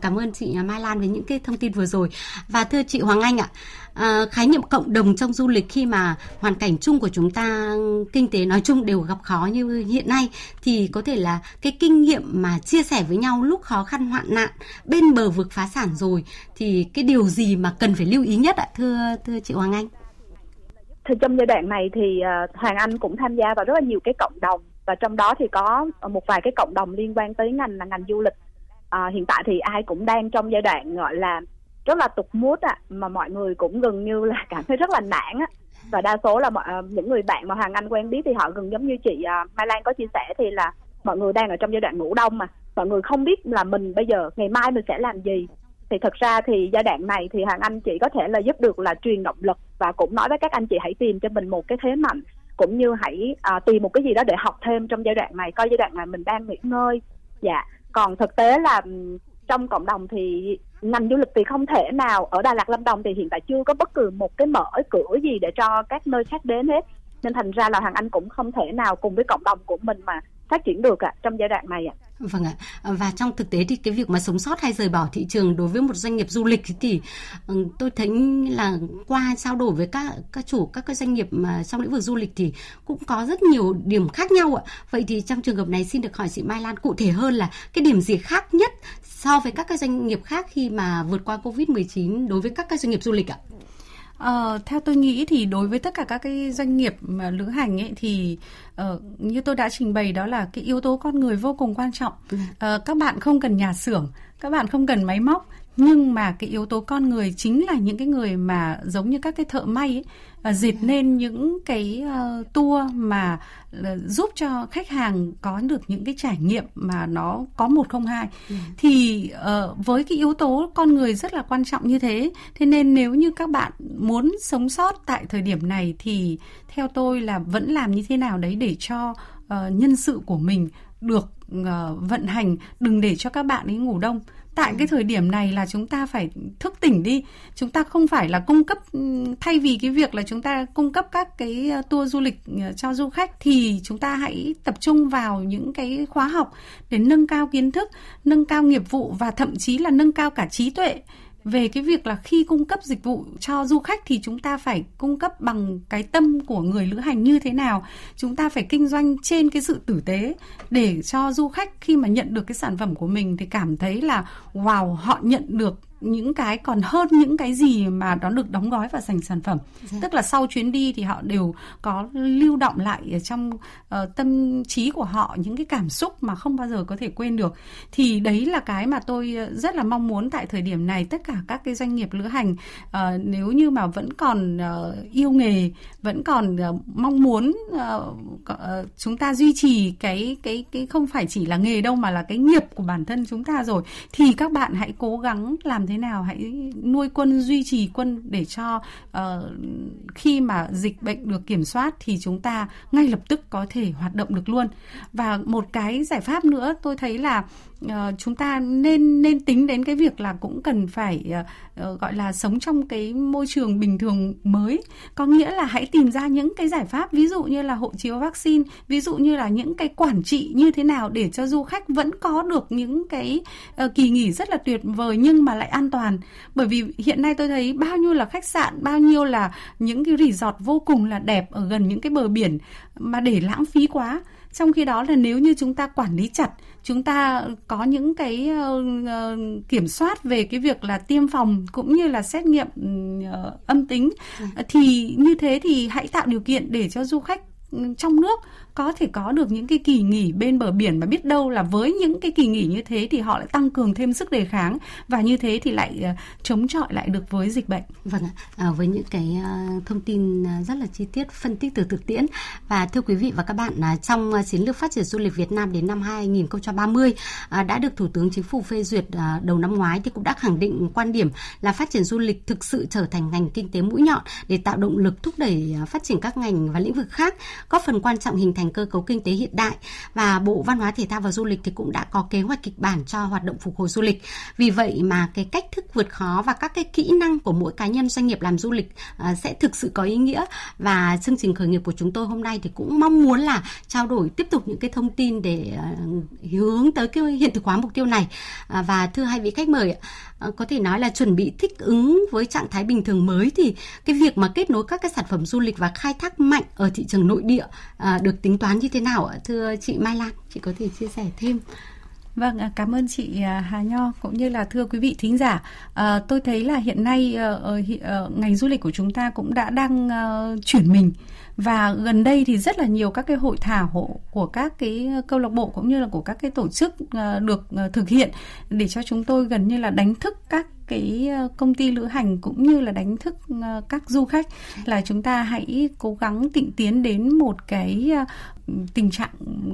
Cảm ơn chị Mai Lan với những cái thông tin vừa rồi. Và thưa chị Hoàng Anh ạ, à, Ờ, khái niệm cộng đồng trong du lịch khi mà hoàn cảnh chung của chúng ta kinh tế nói chung đều gặp khó như hiện nay thì có thể là cái kinh nghiệm mà chia sẻ với nhau lúc khó khăn hoạn nạn bên bờ vực phá sản rồi thì cái điều gì mà cần phải lưu ý nhất ạ thưa thưa chị Hoàng Anh? Thì trong giai đoạn này thì ờ, Hoàng Anh cũng tham gia vào rất là nhiều cái cộng đồng và trong đó thì có một vài cái cộng đồng liên quan tới ngành là ngành du lịch. À, hiện tại thì ai cũng đang trong giai đoạn gọi là rất là tục mút ạ à, mà mọi người cũng gần như là cảm thấy rất là nản á. Và đa số là mọi, ờ, những người bạn mà hoàng anh quen biết thì họ gần giống như chị ờ, mai lan có chia sẻ thì là mọi người đang ở trong giai đoạn ngủ đông mà. Mọi người không biết là mình bây giờ ngày mai mình sẽ làm gì. Thì thật ra thì giai đoạn này thì hoàng anh chỉ có thể là giúp được là truyền động lực và cũng nói với các anh chị hãy tìm cho mình một cái thế mạnh cũng như hãy à, tìm một cái gì đó để học thêm trong giai đoạn này coi giai đoạn này mình đang nghỉ ngơi. Dạ. Còn thực tế là trong cộng đồng thì ngành du lịch thì không thể nào ở Đà Lạt, Lâm Đồng thì hiện tại chưa có bất cứ một cái mở cửa gì để cho các nơi khác đến hết. Nên thành ra là Hoàng Anh cũng không thể nào cùng với cộng đồng của mình mà phát triển được ạ à, trong giai đoạn này ạ. À. Vâng ạ. Và trong thực tế thì cái việc mà sống sót hay rời bỏ thị trường đối với một doanh nghiệp du lịch thì ừ, tôi thấy là qua trao đổi với các các chủ các cái doanh nghiệp mà trong lĩnh vực du lịch thì cũng có rất nhiều điểm khác nhau ạ. Vậy thì trong trường hợp này xin được hỏi chị Mai Lan cụ thể hơn là cái điểm gì khác nhất so với các cái doanh nghiệp khác khi mà vượt qua Covid-19 đối với các cái doanh nghiệp du lịch ạ? Ờ, theo tôi nghĩ thì đối với tất cả các cái doanh nghiệp mà lữ hành ấy thì uh, như tôi đã trình bày đó là cái yếu tố con người vô cùng quan trọng. Uh, các bạn không cần nhà xưởng, các bạn không cần máy móc nhưng mà cái yếu tố con người chính là những cái người mà giống như các cái thợ may ấy, uh, dệt nên những cái uh, tour mà uh, giúp cho khách hàng có được những cái trải nghiệm mà nó có một không hai. Ừ. thì uh, với cái yếu tố con người rất là quan trọng như thế thế nên nếu như các bạn muốn sống sót tại thời điểm này thì theo tôi là vẫn làm như thế nào đấy để cho uh, nhân sự của mình được uh, vận hành đừng để cho các bạn ấy ngủ đông tại cái thời điểm này là chúng ta phải thức tỉnh đi. Chúng ta không phải là cung cấp thay vì cái việc là chúng ta cung cấp các cái ờ, tour du lịch ờ, cho du khách thì chúng ta hãy tập trung vào những cái khóa học để nâng cao kiến thức nâng cao nghiệp vụ và thậm chí là nâng cao cả trí tuệ về cái việc là khi cung cấp dịch vụ cho du khách thì chúng ta phải cung cấp bằng cái tâm của người lữ hành như thế nào? Chúng ta phải kinh doanh trên cái sự tử tế để cho du khách khi mà nhận được cái sản phẩm của mình thì cảm thấy là, wow, họ nhận được những cái còn hơn những cái gì mà nó được đóng gói và thành sản phẩm dạ. tức là sau chuyến đi thì họ đều có lưu động lại ở trong uh, tâm trí của họ những cái cảm xúc mà không bao giờ có thể quên được thì đấy là cái mà tôi rất là mong muốn tại thời điểm này tất cả các cái doanh nghiệp lữ hành uh, nếu như mà vẫn còn uh, yêu nghề vẫn còn uh, mong muốn uh, uh, chúng ta duy trì cái cái cái không phải chỉ là nghề đâu mà là cái nghiệp của bản thân chúng ta rồi thì các bạn hãy cố gắng làm thế nào hãy nuôi quân duy trì quân để cho uh, khi mà dịch bệnh được kiểm soát thì chúng ta ngay lập tức có thể hoạt động được luôn. Và một cái giải pháp nữa tôi thấy là uh, chúng ta nên nên tính đến cái việc là cũng cần phải uh, gọi là sống trong cái môi trường bình thường mới. Có nghĩa là hãy tìm ra những cái giải pháp ví dụ như là hộ chiếu vaccine ví dụ như là những cái quản trị như thế nào để cho du khách vẫn có được những cái uh, kỳ nghỉ rất là tuyệt vời nhưng mà lại an toàn. Bởi vì hiện nay tôi thấy bao nhiêu là khách sạn bao nhiêu là những cái resort vô cùng là đẹp ở gần những cái bờ biển mà để lãng phí quá. Trong khi đó là nếu như chúng ta quản lý chặt chúng ta có những cái uh, kiểm soát về cái việc là tiêm phòng cũng như là xét nghiệm uh, âm tính ừ. thì như thế thì hãy tạo điều kiện để cho du khách trong nước có thể có được những cái kỳ nghỉ bên bờ biển mà biết đâu là với những cái kỳ nghỉ như thế thì họ lại tăng cường thêm sức đề kháng và như thế thì lại ờ, chống chọi lại được với dịch bệnh. Vâng ạ, à, với những cái ờ, thông tin rất là chi tiết phân tích từ thực tiễn và thưa quý vị và các bạn trong chiến lược phát triển du lịch Việt Nam đến năm 2030 đã được Thủ tướng Chính phủ phê duyệt đầu năm ngoái thì cũng đã khẳng định quan điểm là phát triển du lịch thực sự trở thành ngành kinh tế mũi nhọn để tạo động lực thúc đẩy phát triển các ngành và lĩnh vực khác, góp phần quan trọng hình thành thành cơ cấu kinh tế hiện đại và Bộ Văn hóa Thể thao và Du lịch thì cũng đã có kế hoạch kịch bản cho hoạt động phục hồi du lịch. Vì vậy mà cái cách thức vượt khó và các cái kỹ năng của mỗi cá nhân doanh nghiệp làm du lịch ờ, sẽ thực sự có ý nghĩa và chương trình khởi nghiệp của chúng tôi hôm nay thì cũng mong muốn là trao đổi tiếp tục những cái thông tin để ờ, hướng tới cái hiện thực hóa mục tiêu này. Ờ, và thưa hai vị khách mời có thể nói là chuẩn bị thích ứng với trạng thái bình thường mới thì cái việc mà kết nối các cái sản phẩm du lịch và khai thác mạnh ở thị trường nội địa được tính toán như thế nào ạ thưa chị Mai Lan? Chị có thể chia sẻ thêm. Vâng, à, cảm ơn chị à, Hà Nho cũng như là thưa quý vị thính giả. À, tôi thấy là hiện nay ờ, ờ, ờ, ngành du lịch của chúng ta cũng đã đang chuyển mình và gần đây thì rất là nhiều các cái hội thảo của các cái câu lạc bộ cũng như là của các cái tổ chức ờ, được ờ, thực hiện để cho chúng tôi gần như là đánh thức các cái ờ, công ty lữ hành cũng như là đánh thức các du khách. Là chúng ta hãy cố gắng tịnh tiến đến một cái tình trạng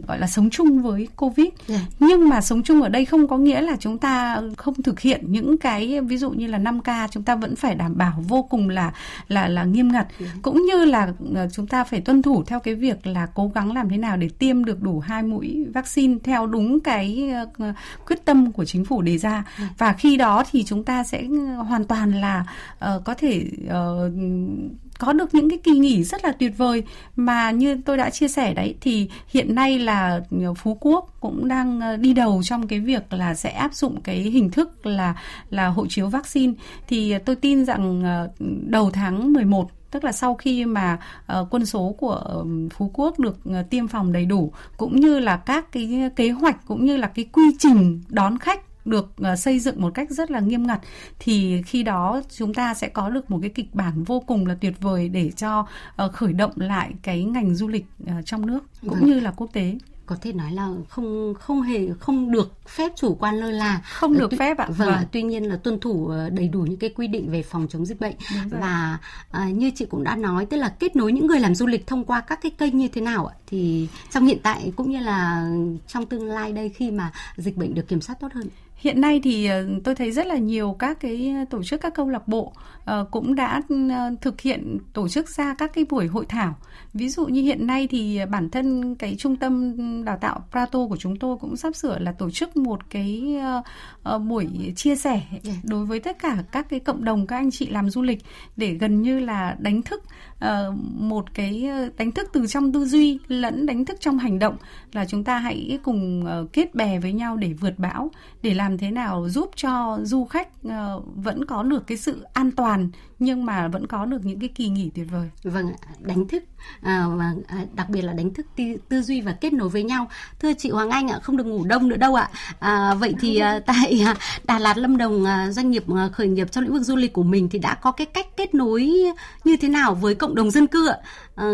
gọi là sống chung với covid yeah. Dạ. nhưng mà sống chung ở đây không có nghĩa là chúng ta không thực hiện những cái ví dụ như là 5 k chúng ta vẫn phải đảm bảo vô cùng là là là nghiêm ngặt yeah. Dạ. cũng như là ờ, chúng ta phải tuân thủ theo cái việc là cố gắng làm thế nào để tiêm được đủ hai mũi vaccine theo đúng cái uh, quyết tâm của chính phủ đề ra yeah. Dạ. và khi đó thì chúng ta sẽ hoàn toàn là uh, có thể uh, có được những cái kỳ nghỉ rất là tuyệt vời mà như tôi đã chia sẻ đấy thì hiện nay là Phú Quốc cũng đang ờ, đi đầu trong cái việc là sẽ áp dụng cái hình thức là là hộ chiếu vaccine. Thì tôi tin rằng ờ, đầu tháng 11 tức là sau khi mà uh, quân số của Phú Quốc được uh, tiêm phòng đầy đủ cũng như là các cái kế hoạch cũng như là cái quy trình đón khách được uh, xây dựng một cách rất là nghiêm ngặt thì khi đó chúng ta sẽ có được một cái kịch bản vô cùng là tuyệt vời để cho uh, khởi động lại cái ngành du lịch uh, trong nước cũng vâng. như là quốc tế. Có thể nói là không không hề không được phép chủ quan lơ là. Không được tuy, phép ạ. Vâng, vâng. tuy nhiên là tuân thủ đầy đủ những cái quy định về phòng chống dịch bệnh. Và à, như chị cũng đã nói tức là kết nối những người làm du lịch thông qua các cái kênh như thế nào ạ thì trong hiện tại cũng như là trong tương lai đây khi mà dịch bệnh được kiểm soát tốt hơn Hiện nay thì ờ, tôi thấy rất là nhiều các cái tổ chức các câu lạc bộ ờ, cũng đã ờ, thực hiện tổ chức ra các cái buổi hội thảo. Ví dụ như hiện nay thì bản thân cái trung tâm đào tạo Prato của chúng tôi cũng sắp sửa là tổ chức một cái buổi chia sẻ dạ. đối với tất cả các cái cộng đồng các anh chị làm du lịch để gần như là đánh thức Ờ, một cái ờ, đánh thức từ trong tư duy lẫn đánh thức trong hành động là chúng ta hãy cùng ờ, kết bè với nhau để vượt bão để làm thế nào giúp cho du khách uh, vẫn có được cái sự an toàn nhưng mà vẫn có được những cái kỳ nghỉ tuyệt vời. Vâng, đánh thức à, và à, đặc biệt là đánh thức tư, tư duy và kết nối với nhau. Thưa chị Hoàng Anh ạ, không được ngủ đông nữa đâu ạ. À, vậy thì à, tại à, Đà Lạt Lâm Đồng à, doanh nghiệp à, khởi nghiệp trong lĩnh vực du lịch của mình thì đã có cái cách kết nối như thế nào với cộng đồng dân cư ạ? À,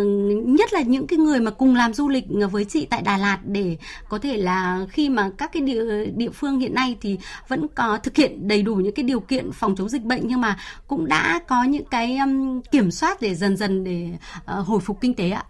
nhất là những cái người mà cùng làm du lịch với chị tại Đà Lạt để có thể là khi mà các cái địa địa phương hiện nay thì vẫn có thực hiện đầy đủ những cái điều kiện phòng chống dịch bệnh nhưng mà cũng đã có những cái um, kiểm soát để dần dần để uh, hồi phục kinh tế ạ.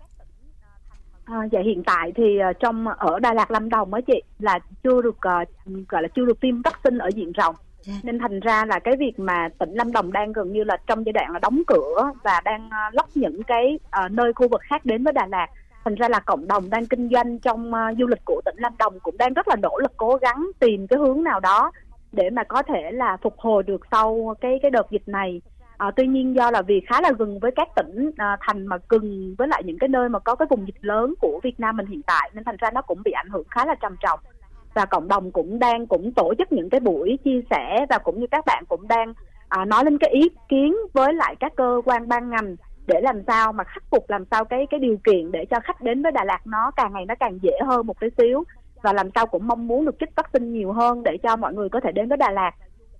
À, dạ hiện tại thì uh, trong ở Đà Lạt Lâm Đồng á chị là chưa được uh, gọi là chưa được tiêm vaccine ở diện rộng. Dạ. nên thành ra là cái việc mà tỉnh Lâm Đồng đang gần như là trong giai đoạn là đóng cửa và đang ờ, lóc những cái uh, nơi khu vực khác đến với Đà Lạt. Thành ra là cộng đồng đang kinh doanh trong uh, du lịch của tỉnh Lâm Đồng cũng đang rất là nỗ lực cố gắng tìm cái hướng nào đó để mà có thể là phục hồi được sau cái cái đợt dịch này. À, tuy nhiên do là vì khá là gần với các tỉnh à, thành mà gần với lại những cái nơi mà có cái vùng dịch lớn của Việt Nam mình hiện tại nên thành ra nó cũng bị ảnh hưởng khá là trầm trọng và cộng đồng cũng đang cũng tổ chức những cái buổi chia sẻ và cũng như các bạn cũng đang à, nói lên cái ý kiến với lại các cơ quan ban ngành để làm sao mà khắc phục làm sao cái cái điều kiện để cho khách đến với Đà Lạt nó càng ngày nó càng dễ hơn một tí xíu. Và làm sao cũng mong muốn được chích vaccine nhiều hơn để cho mọi người có thể đến với Đà Lạt.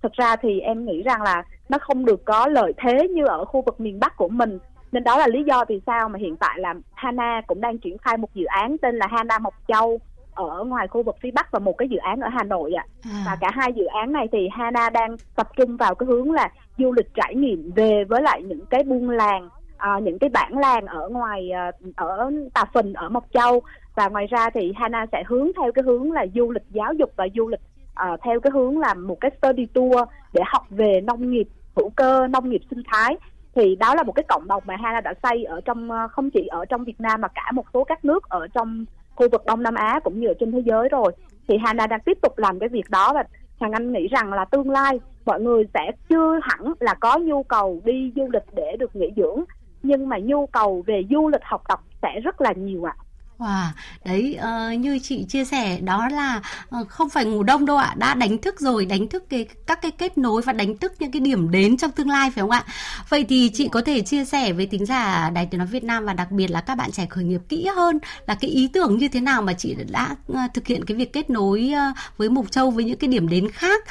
Thực ra thì em nghĩ rằng là nó không được có lợi thế như ở khu vực miền Bắc của mình. Nên đó là lý do vì sao mà hiện tại là Hana cũng đang triển khai một dự án tên là Hana Mộc Châu ở ngoài khu vực phía Bắc và một cái dự án ở Hà Nội ạ. À. Và cả hai dự án này thì Hana đang tập trung vào cái hướng là du lịch trải nghiệm về với lại những cái buôn làng à, những cái bản làng ở ngoài à, ở Tà Phình ở Mộc Châu và ngoài ra thì Hana sẽ hướng theo cái hướng là du lịch giáo dục và du lịch à, theo cái hướng là một cái study tour để học về nông nghiệp hữu cơ nông nghiệp sinh thái thì đó là một cái cộng đồng mà Hana đã xây ở trong ờ, không chỉ ở trong Việt Nam mà cả một số các nước ở trong khu vực Đông Nam Á cũng như ở trên thế giới rồi thì Hana đang tiếp tục làm cái việc đó và Hoàng Anh nghĩ rằng là tương lai mọi người sẽ chưa hẳn là có nhu cầu đi du lịch để được nghỉ dưỡng, nhưng mà nhu cầu về du lịch học tập sẽ rất là nhiều ạ. À. Wow, đấy uh, như chị chia sẻ đó là uh, không phải ngủ đông đâu ạ, đã đánh thức rồi, đánh thức cái các cái kết nối và đánh thức những cái điểm đến trong tương lai phải không ạ? Vậy thì chị có thể chia sẻ với tính giả Đài Tiếng nói Việt Nam và đặc biệt là các bạn trẻ khởi nghiệp kỹ hơn là cái ý tưởng như thế nào mà chị đã uh, thực hiện cái việc kết nối uh, với Mộc Châu với những cái điểm đến khác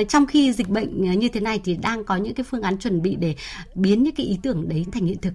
uh, trong khi dịch bệnh uh, như thế này thì đang có những cái phương án chuẩn bị để biến những cái ý tưởng đấy thành hiện thực.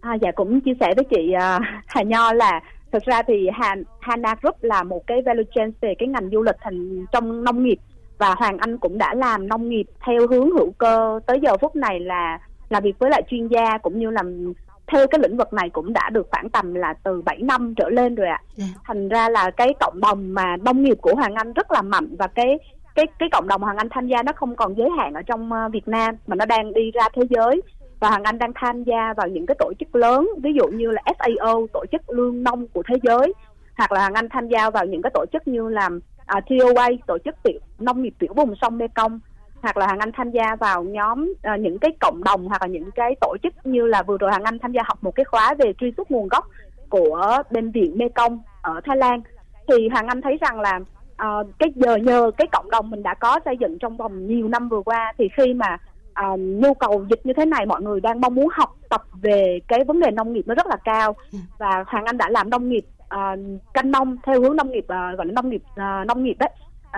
À, dạ cũng chia sẻ với chị uh, Hà Nho là thực ra thì Han, Hana Group là một cái value chain về cái ngành du lịch thành trong nông nghiệp và Hoàng Anh cũng đã làm nông nghiệp theo hướng hữu cơ tới giờ phút này là làm việc với lại chuyên gia cũng như làm theo cái lĩnh vực này cũng đã được khoảng tầm là từ 7 năm trở lên rồi ạ. Yeah. Thành ra là cái cộng đồng mà nông nghiệp của Hoàng Anh rất là mạnh và cái cái cái cộng đồng Hoàng Anh tham gia nó không còn giới hạn ở trong uh, Việt Nam mà nó đang đi ra thế giới và Hoàng Anh đang tham gia vào những cái tổ chức lớn ví dụ như là FAO tổ chức lương nông của thế giới. Hoặc là Hoàng Anh tham gia vào những cái tổ chức như là à, uh, TOA tổ chức tiểu nông nghiệp tiểu vùng sông Mekong. Hoặc là Hoàng Anh tham gia vào nhóm uh, những cái cộng đồng hoặc là những cái tổ chức như là vừa rồi Hoàng Anh tham gia học một cái khóa về truy xuất nguồn gốc của bên viện Mekong ở Thái Lan. Thì Hoàng Anh thấy rằng là uh, cái giờ nhờ cái cộng đồng mình đã có xây dựng trong vòng nhiều năm vừa qua thì khi mà uh, nhu cầu dịch như thế này mọi người đang mong muốn học tập về cái vấn đề nông nghiệp nó rất là cao ừ. và hoàng anh đã làm nông nghiệp uh, canh nông theo hướng nông nghiệp uh, gọi là nông nghiệp uh, nông nghiệp đấy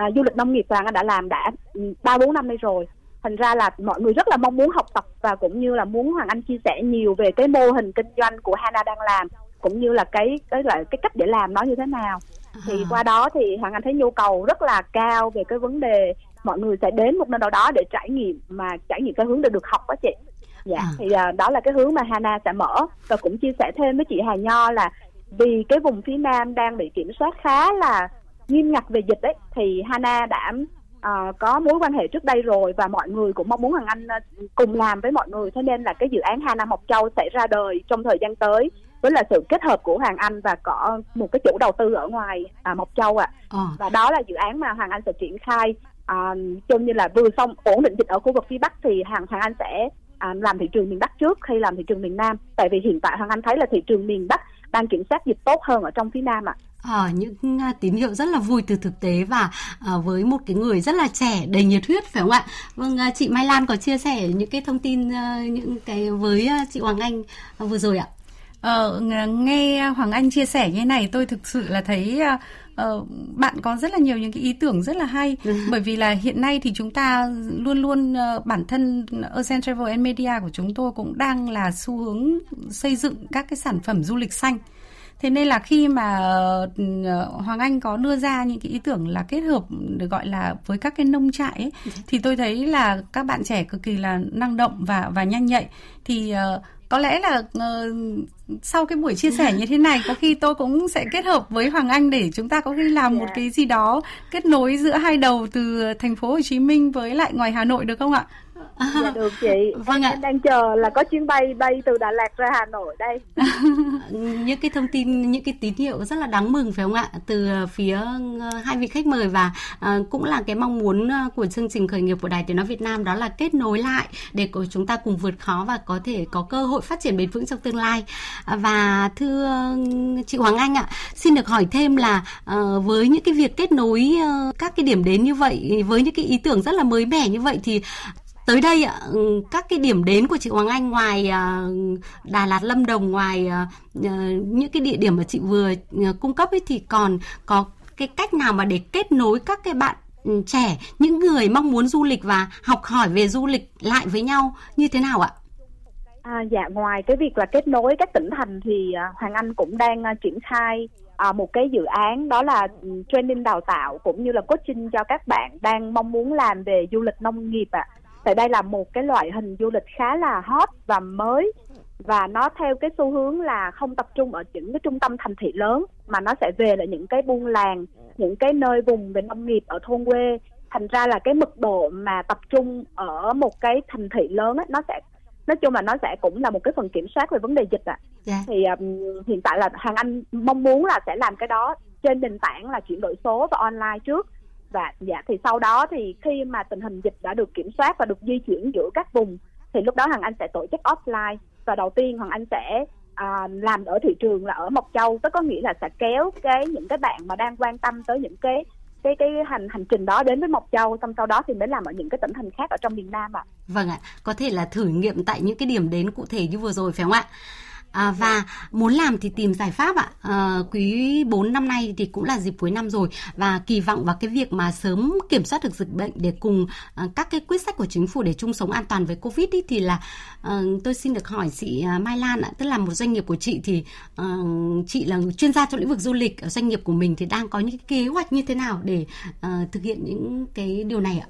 uh, du lịch nông nghiệp hoàng anh đã làm đã ừ, ba bốn năm nay rồi thành ra là mọi người rất là mong muốn học tập và cũng như là muốn hoàng anh chia sẻ nhiều về cái mô hình kinh doanh của hana đang làm cũng như là cái cái là cái cách để làm nó như thế nào thì à. qua đó thì hoàng anh thấy nhu cầu rất là cao về cái vấn đề mọi người sẽ đến một nơi nào đó để trải nghiệm mà trải nghiệm cái hướng để được học đó chị dạ à. thì uh, đó là cái hướng mà Hana sẽ mở và cũng chia sẻ thêm với chị Hà Nho là vì cái vùng phía Nam đang bị kiểm soát khá là nghiêm ngặt về dịch đấy thì Hana đã uh, có mối quan hệ trước đây rồi và mọi người cũng mong muốn Hoàng Anh uh, cùng làm với mọi người thế nên là cái dự án Hana Mộc Châu sẽ ra đời trong thời gian tới với là sự kết hợp của Hoàng Anh và có một cái chủ đầu tư ở ngoài à, Mộc Châu ạ à. à. và đó là dự án mà Hoàng Anh sẽ triển khai à, trông như là vừa xong ổn định dịch ở khu vực phía Bắc thì hàng Hoàng Anh sẽ à, làm thị trường miền Bắc trước hay làm thị trường miền Nam tại vì hiện tại Hoàng Anh thấy là thị trường miền Bắc đang kiểm soát dịch tốt hơn ở trong phía Nam ạ. À, những uh, tín hiệu rất là vui từ thực tế và uh, với một cái người rất là trẻ đầy nhiệt huyết phải không ạ? Vâng, uh, chị Mai Lan có chia sẻ những cái thông tin uh, những cái với uh, chị Hoàng Anh uh, vừa rồi ạ. Ờ, nghe Hoàng Anh chia sẻ như này tôi thực sự là thấy uh, bạn có rất là nhiều những cái ý tưởng rất là hay ừ. bởi vì là hiện nay thì chúng ta luôn luôn uh, bản thân Ocean Travel and Media của chúng tôi cũng đang là xu hướng xây dựng các cái sản phẩm du lịch xanh thế nên là khi mà uh, Hoàng Anh có đưa ra những cái ý tưởng là kết hợp được gọi là với các cái nông trại ấy, ừ. thì tôi thấy là các bạn trẻ cực kỳ là năng động và và nhanh nhạy thì uh, có lẽ là uh, sau cái buổi chia sẻ như thế này có khi tôi cũng sẽ kết hợp với Hoàng Anh để chúng ta có khi làm một dạ. cái gì đó kết nối giữa hai đầu từ thành phố Hồ Chí Minh với lại ngoài Hà Nội được không ạ? dạ được chị vâng em, ạ. em đang chờ là có chuyến bay bay từ Đà Lạt ra Hà Nội đây những cái thông tin những cái tín hiệu rất là đáng mừng phải không ạ từ phía ờ, hai vị khách mời và uh, cũng là cái mong muốn ờ, của chương trình khởi nghiệp của Đài Tiếng nói Việt Nam đó là kết nối lại để chúng ta cùng vượt khó và có thể có cơ hội phát triển bền vững trong tương lai và thưa chị Hoàng Anh ạ, xin được hỏi thêm là ờ, với những cái việc kết nối ờ, các cái điểm đến như vậy, với những cái ý tưởng rất là mới mẻ như vậy thì tới đây ạ ừ, các cái điểm đến của chị Hoàng Anh ngoài ờ, Đà Lạt, Lâm Đồng, ngoài những cái địa điểm mà chị vừa cung cấp ấy thì còn có cái cách nào mà để kết nối các cái bạn ừ, trẻ, những người mong muốn du lịch và học hỏi về du lịch lại với nhau như thế nào ạ? À, dạ ngoài cái việc là kết nối các tỉnh thành thì à, Hoàng Anh cũng đang à, triển khai à, một cái dự án đó là ừ, training đào tạo cũng như là coaching cho các bạn đang mong muốn làm về du lịch nông nghiệp ạ. À tại đây là một cái loại hình du lịch khá là hot và mới và nó theo cái xu hướng là không tập trung ở những cái trung tâm thành thị lớn mà nó sẽ về lại những cái buôn làng những cái nơi vùng về nông nghiệp ở thôn quê thành ra là cái mật độ mà tập trung ở một cái thành thị lớn ấy, nó sẽ nói chung là nó sẽ cũng là một cái phần kiểm soát về vấn đề dịch ạ à. yeah. thì um, hiện tại là hàng anh mong muốn là sẽ làm cái đó trên nền tảng là chuyển đổi số và online trước và dạ thì sau đó thì khi mà tình hình dịch đã được kiểm soát và được di chuyển giữa các vùng thì lúc đó Hằng Anh sẽ tổ chức offline và đầu tiên Hằng Anh sẽ à, làm ở thị trường là ở Mộc Châu tức có nghĩa là sẽ kéo cái những cái bạn mà đang quan tâm tới những cái cái cái hành hành trình đó đến với Mộc Châu xong sau đó thì mới làm ở những cái tỉnh thành khác ở trong miền Nam ạ. À. Vâng ạ, có thể là thử nghiệm tại những cái điểm đến cụ thể như vừa rồi phải không ạ? À, và muốn làm thì tìm giải pháp ạ. À, quý 4 năm nay thì cũng là dịp cuối năm rồi và kỳ vọng vào cái việc mà sớm kiểm soát được dịch bệnh để cùng à, các cái quyết sách của chính phủ để chung sống an toàn với Covid ý, thì là à, tôi xin được hỏi chị Mai Lan ạ, tức là một doanh nghiệp của chị thì à, chị là chuyên gia trong lĩnh vực du lịch doanh nghiệp của mình thì đang có những cái kế hoạch như thế nào để à, thực hiện những cái điều này ạ?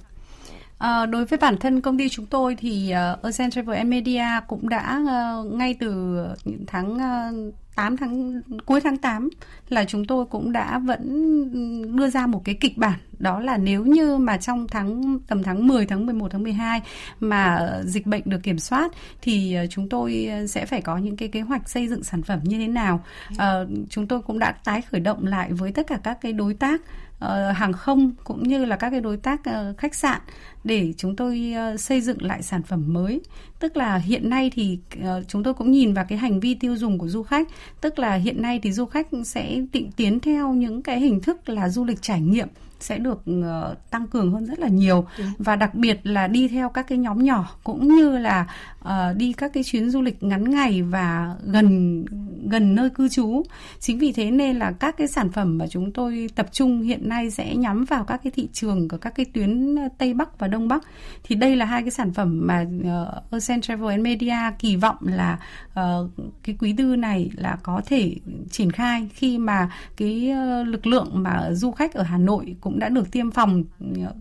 À, đối với bản thân công ty chúng tôi thì uh, Ocean Travel Media cũng đã uh, ngay từ những tháng uh, 8 tháng cuối tháng 8 là chúng tôi cũng đã vẫn đưa ra một cái kịch bản đó là nếu như mà trong tháng tầm tháng 10 tháng 11 tháng 12 mà dịch bệnh được kiểm soát thì chúng tôi sẽ phải có những cái kế hoạch xây dựng sản phẩm như thế nào. À, chúng tôi cũng đã tái khởi động lại với tất cả các cái đối tác Ờ, hàng không cũng như là các cái đối tác ờ, khách sạn để chúng tôi ờ, xây dựng lại sản phẩm mới. Tức là hiện nay thì chúng tôi cũng nhìn vào cái hành vi tiêu dùng của du khách. Tức là hiện nay thì du khách sẽ tịnh tiến theo những cái hình thức là du lịch trải nghiệm sẽ được uh, tăng cường hơn rất là nhiều. Và đặc biệt là đi theo các cái nhóm nhỏ cũng như là uh, đi các cái chuyến du lịch ngắn ngày và gần gần nơi cư trú. Chính vì thế nên là các cái sản phẩm mà chúng tôi tập trung hiện nay sẽ nhắm vào các cái thị trường của các cái tuyến tây bắc và đông bắc. Thì đây là hai cái sản phẩm mà uh, Ocean Travel and Media kỳ vọng là uh, cái quý tư này là có thể triển khai khi mà cái uh, lực lượng mà du khách ở Hà Nội cũng đã được tiêm phòng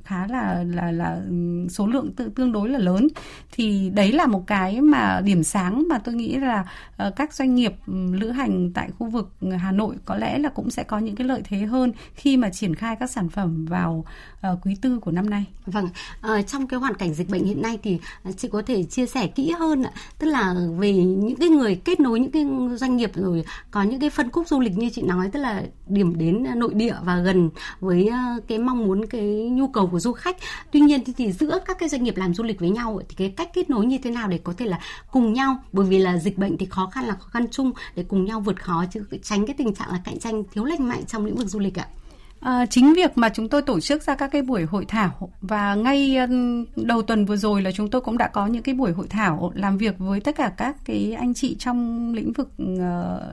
khá là là là ừ, số lượng tự tương đối là lớn thì đấy là một cái mà điểm sáng mà tôi nghĩ là ờ, các doanh nghiệp ừ, lữ hành tại khu vực Hà Nội có lẽ là cũng sẽ có những cái lợi thế hơn khi mà triển khai các sản phẩm vào ờ, quý tư của năm nay. Vâng, ờ, trong cái hoàn cảnh dịch bệnh hiện nay thì chị có thể chia sẻ kỹ hơn ạ, tức là về những cái người kết nối những cái doanh nghiệp rồi có những cái phân khúc du lịch như chị nói tức là điểm đến nội địa và gần với cái mong muốn cái nhu cầu của du khách. Tuy nhiên thì, thì giữa các cái doanh nghiệp làm du lịch với nhau thì cái cách kết nối như thế nào để có thể là cùng nhau? Bởi vì là dịch bệnh thì khó khăn là khó khăn chung để cùng nhau vượt khó chứ tránh cái tình trạng là cạnh tranh thiếu lành mạnh trong lĩnh vực du lịch ạ. À, chính việc mà chúng tôi tổ chức ra các cái buổi hội thảo và ngay đầu tuần vừa rồi là chúng tôi cũng đã có những cái buổi hội thảo làm việc với tất cả các cái anh chị trong lĩnh vực uh,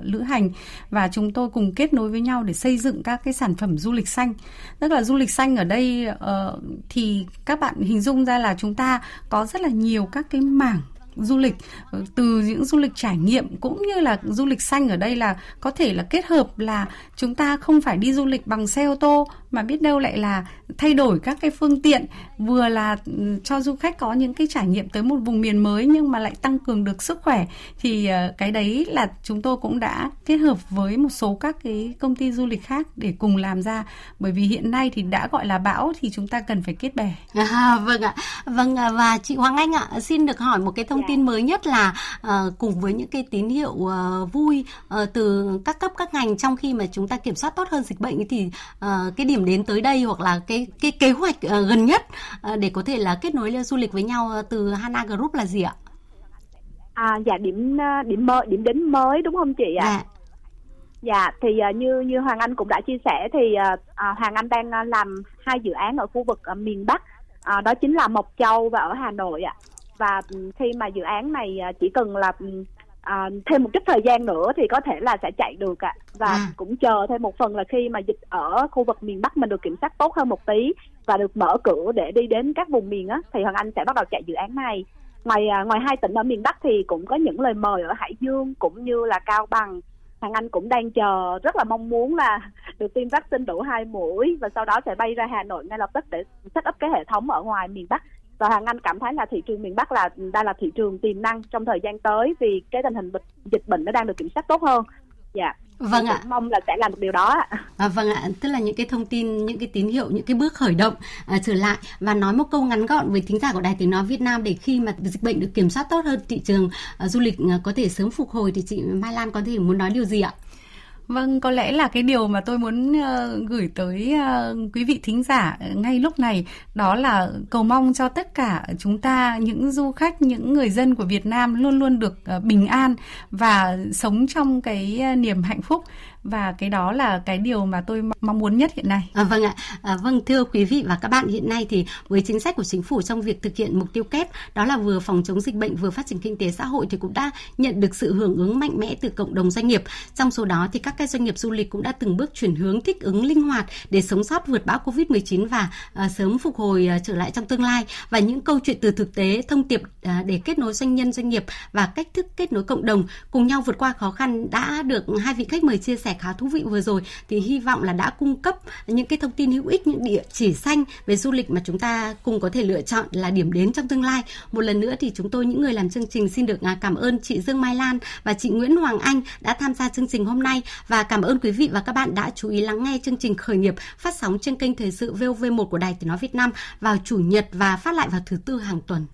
lữ hành và chúng tôi cùng kết nối với nhau để xây dựng các cái sản phẩm du lịch xanh. Tức là du lịch xanh ở đây uh, thì các bạn hình dung ra là chúng ta có rất là nhiều các cái mảng du lịch ờ, từ những du lịch trải nghiệm cũng như là du lịch xanh ở đây là có thể là kết hợp là chúng ta không phải đi du lịch bằng xe ô tô mà biết đâu lại là thay đổi các cái phương tiện vừa là ừ, cho du khách có những cái trải nghiệm tới một vùng miền mới nhưng mà lại tăng cường được sức khỏe thì ờ, cái đấy là chúng tôi cũng đã kết hợp với một số các cái công ty du lịch khác để cùng làm ra bởi vì hiện nay thì đã gọi là bão thì chúng ta cần phải kết bè. À, vâng ạ, vâng à, và chị Hoàng Anh ạ, xin được hỏi một cái thông tin mới nhất là uh, cùng với những cái tín hiệu uh, vui uh, từ các cấp các ngành trong khi mà chúng ta kiểm soát tốt hơn dịch bệnh thì uh, cái điểm đến tới đây hoặc là cái cái kế hoạch uh, gần nhất uh, để có thể là kết nối du lịch với nhau từ Hana Group là gì ạ? À dạ điểm điểm mới điểm đến mới đúng không chị ạ? Dạ. Dạ thì uh, như như Hoàng Anh cũng đã chia sẻ thì uh, Hoàng Anh đang làm hai dự án ở khu vực uh, miền Bắc uh, đó chính là Mộc Châu và ở Hà Nội ạ. Và khi mà dự án này uh, chỉ cần là à, thêm một chút thời gian nữa thì có thể là sẽ chạy được ạ. Và à. cũng chờ thêm một phần là khi mà dịch ở khu vực miền Bắc mình được kiểm soát tốt hơn một tí và được mở cửa để đi đến các vùng miền á thì Hoàng Anh sẽ bắt đầu chạy dự án này. Ngoài à, ngoài hai tỉnh ở miền Bắc thì cũng có những lời mời ở Hải Dương cũng như là Cao Bằng. Hoàng Anh cũng đang chờ rất là mong muốn là được tiêm vaccine đủ hai mũi và sau đó sẽ bay ra Hà Nội ngay lập tức để set up cái hệ thống ở ngoài miền Bắc và Hoàng Anh cảm thấy là thị trường miền Bắc là đang là thị trường tiềm năng trong thời gian tới vì cái tình hình dịch bệnh nó đang được kiểm soát tốt hơn. Dạ. Vâng ạ. Mong là sẽ làm được điều đó ạ. À, vâng ạ, tức là những cái thông tin, những cái tín hiệu, những cái bước khởi động à, trở lại và nói một câu ngắn gọn với thính giả của Đài Tiếng Nói Việt Nam để khi mà dịch bệnh được kiểm soát tốt hơn, thị trường à, du lịch à, có thể sớm phục hồi thì chị Mai Lan có thể muốn nói điều gì ạ? Vâng, có lẽ là cái điều mà tôi muốn uh, gửi tới uh, quý vị thính giả ngay lúc này đó là cầu mong cho tất cả chúng ta những du khách, những người dân của Việt Nam luôn luôn được uh, bình an và sống trong cái niềm hạnh phúc và cái đó là cái điều mà tôi mong muốn nhất hiện nay. À, vâng ạ, à, vâng thưa quý vị và các bạn hiện nay thì với chính sách của chính phủ trong việc thực hiện mục tiêu kép đó là vừa phòng chống dịch bệnh vừa phát triển kinh tế xã hội thì cũng đã nhận được sự hưởng ứng mạnh mẽ từ cộng đồng doanh nghiệp. Trong số đó thì các cái doanh nghiệp du lịch cũng đã từng bước chuyển hướng thích ứng linh hoạt để sống sót vượt bão Covid-19 và à, sớm phục hồi à, trở lại trong tương lai và những câu chuyện từ thực tế thông tiệp à, để kết nối doanh nhân doanh nghiệp và cách thức kết nối cộng đồng cùng nhau vượt qua khó khăn đã được hai vị khách mời chia sẻ khá thú vị vừa rồi thì hy vọng là đã cung cấp những cái thông tin hữu ích, những địa chỉ xanh về du lịch mà chúng ta cùng có thể lựa chọn là điểm đến trong tương lai. Một lần nữa thì chúng tôi, những người làm chương trình xin được à, cảm ơn chị Dương Mai Lan và chị Nguyễn Hoàng Anh đã tham gia chương trình hôm nay và cảm ơn quý vị và các bạn đã chú ý lắng nghe chương trình khởi nghiệp phát sóng trên kênh thời sự VOV1 của Đài Tiếng nói Việt Nam vào chủ nhật và phát lại vào thứ tư hàng tuần.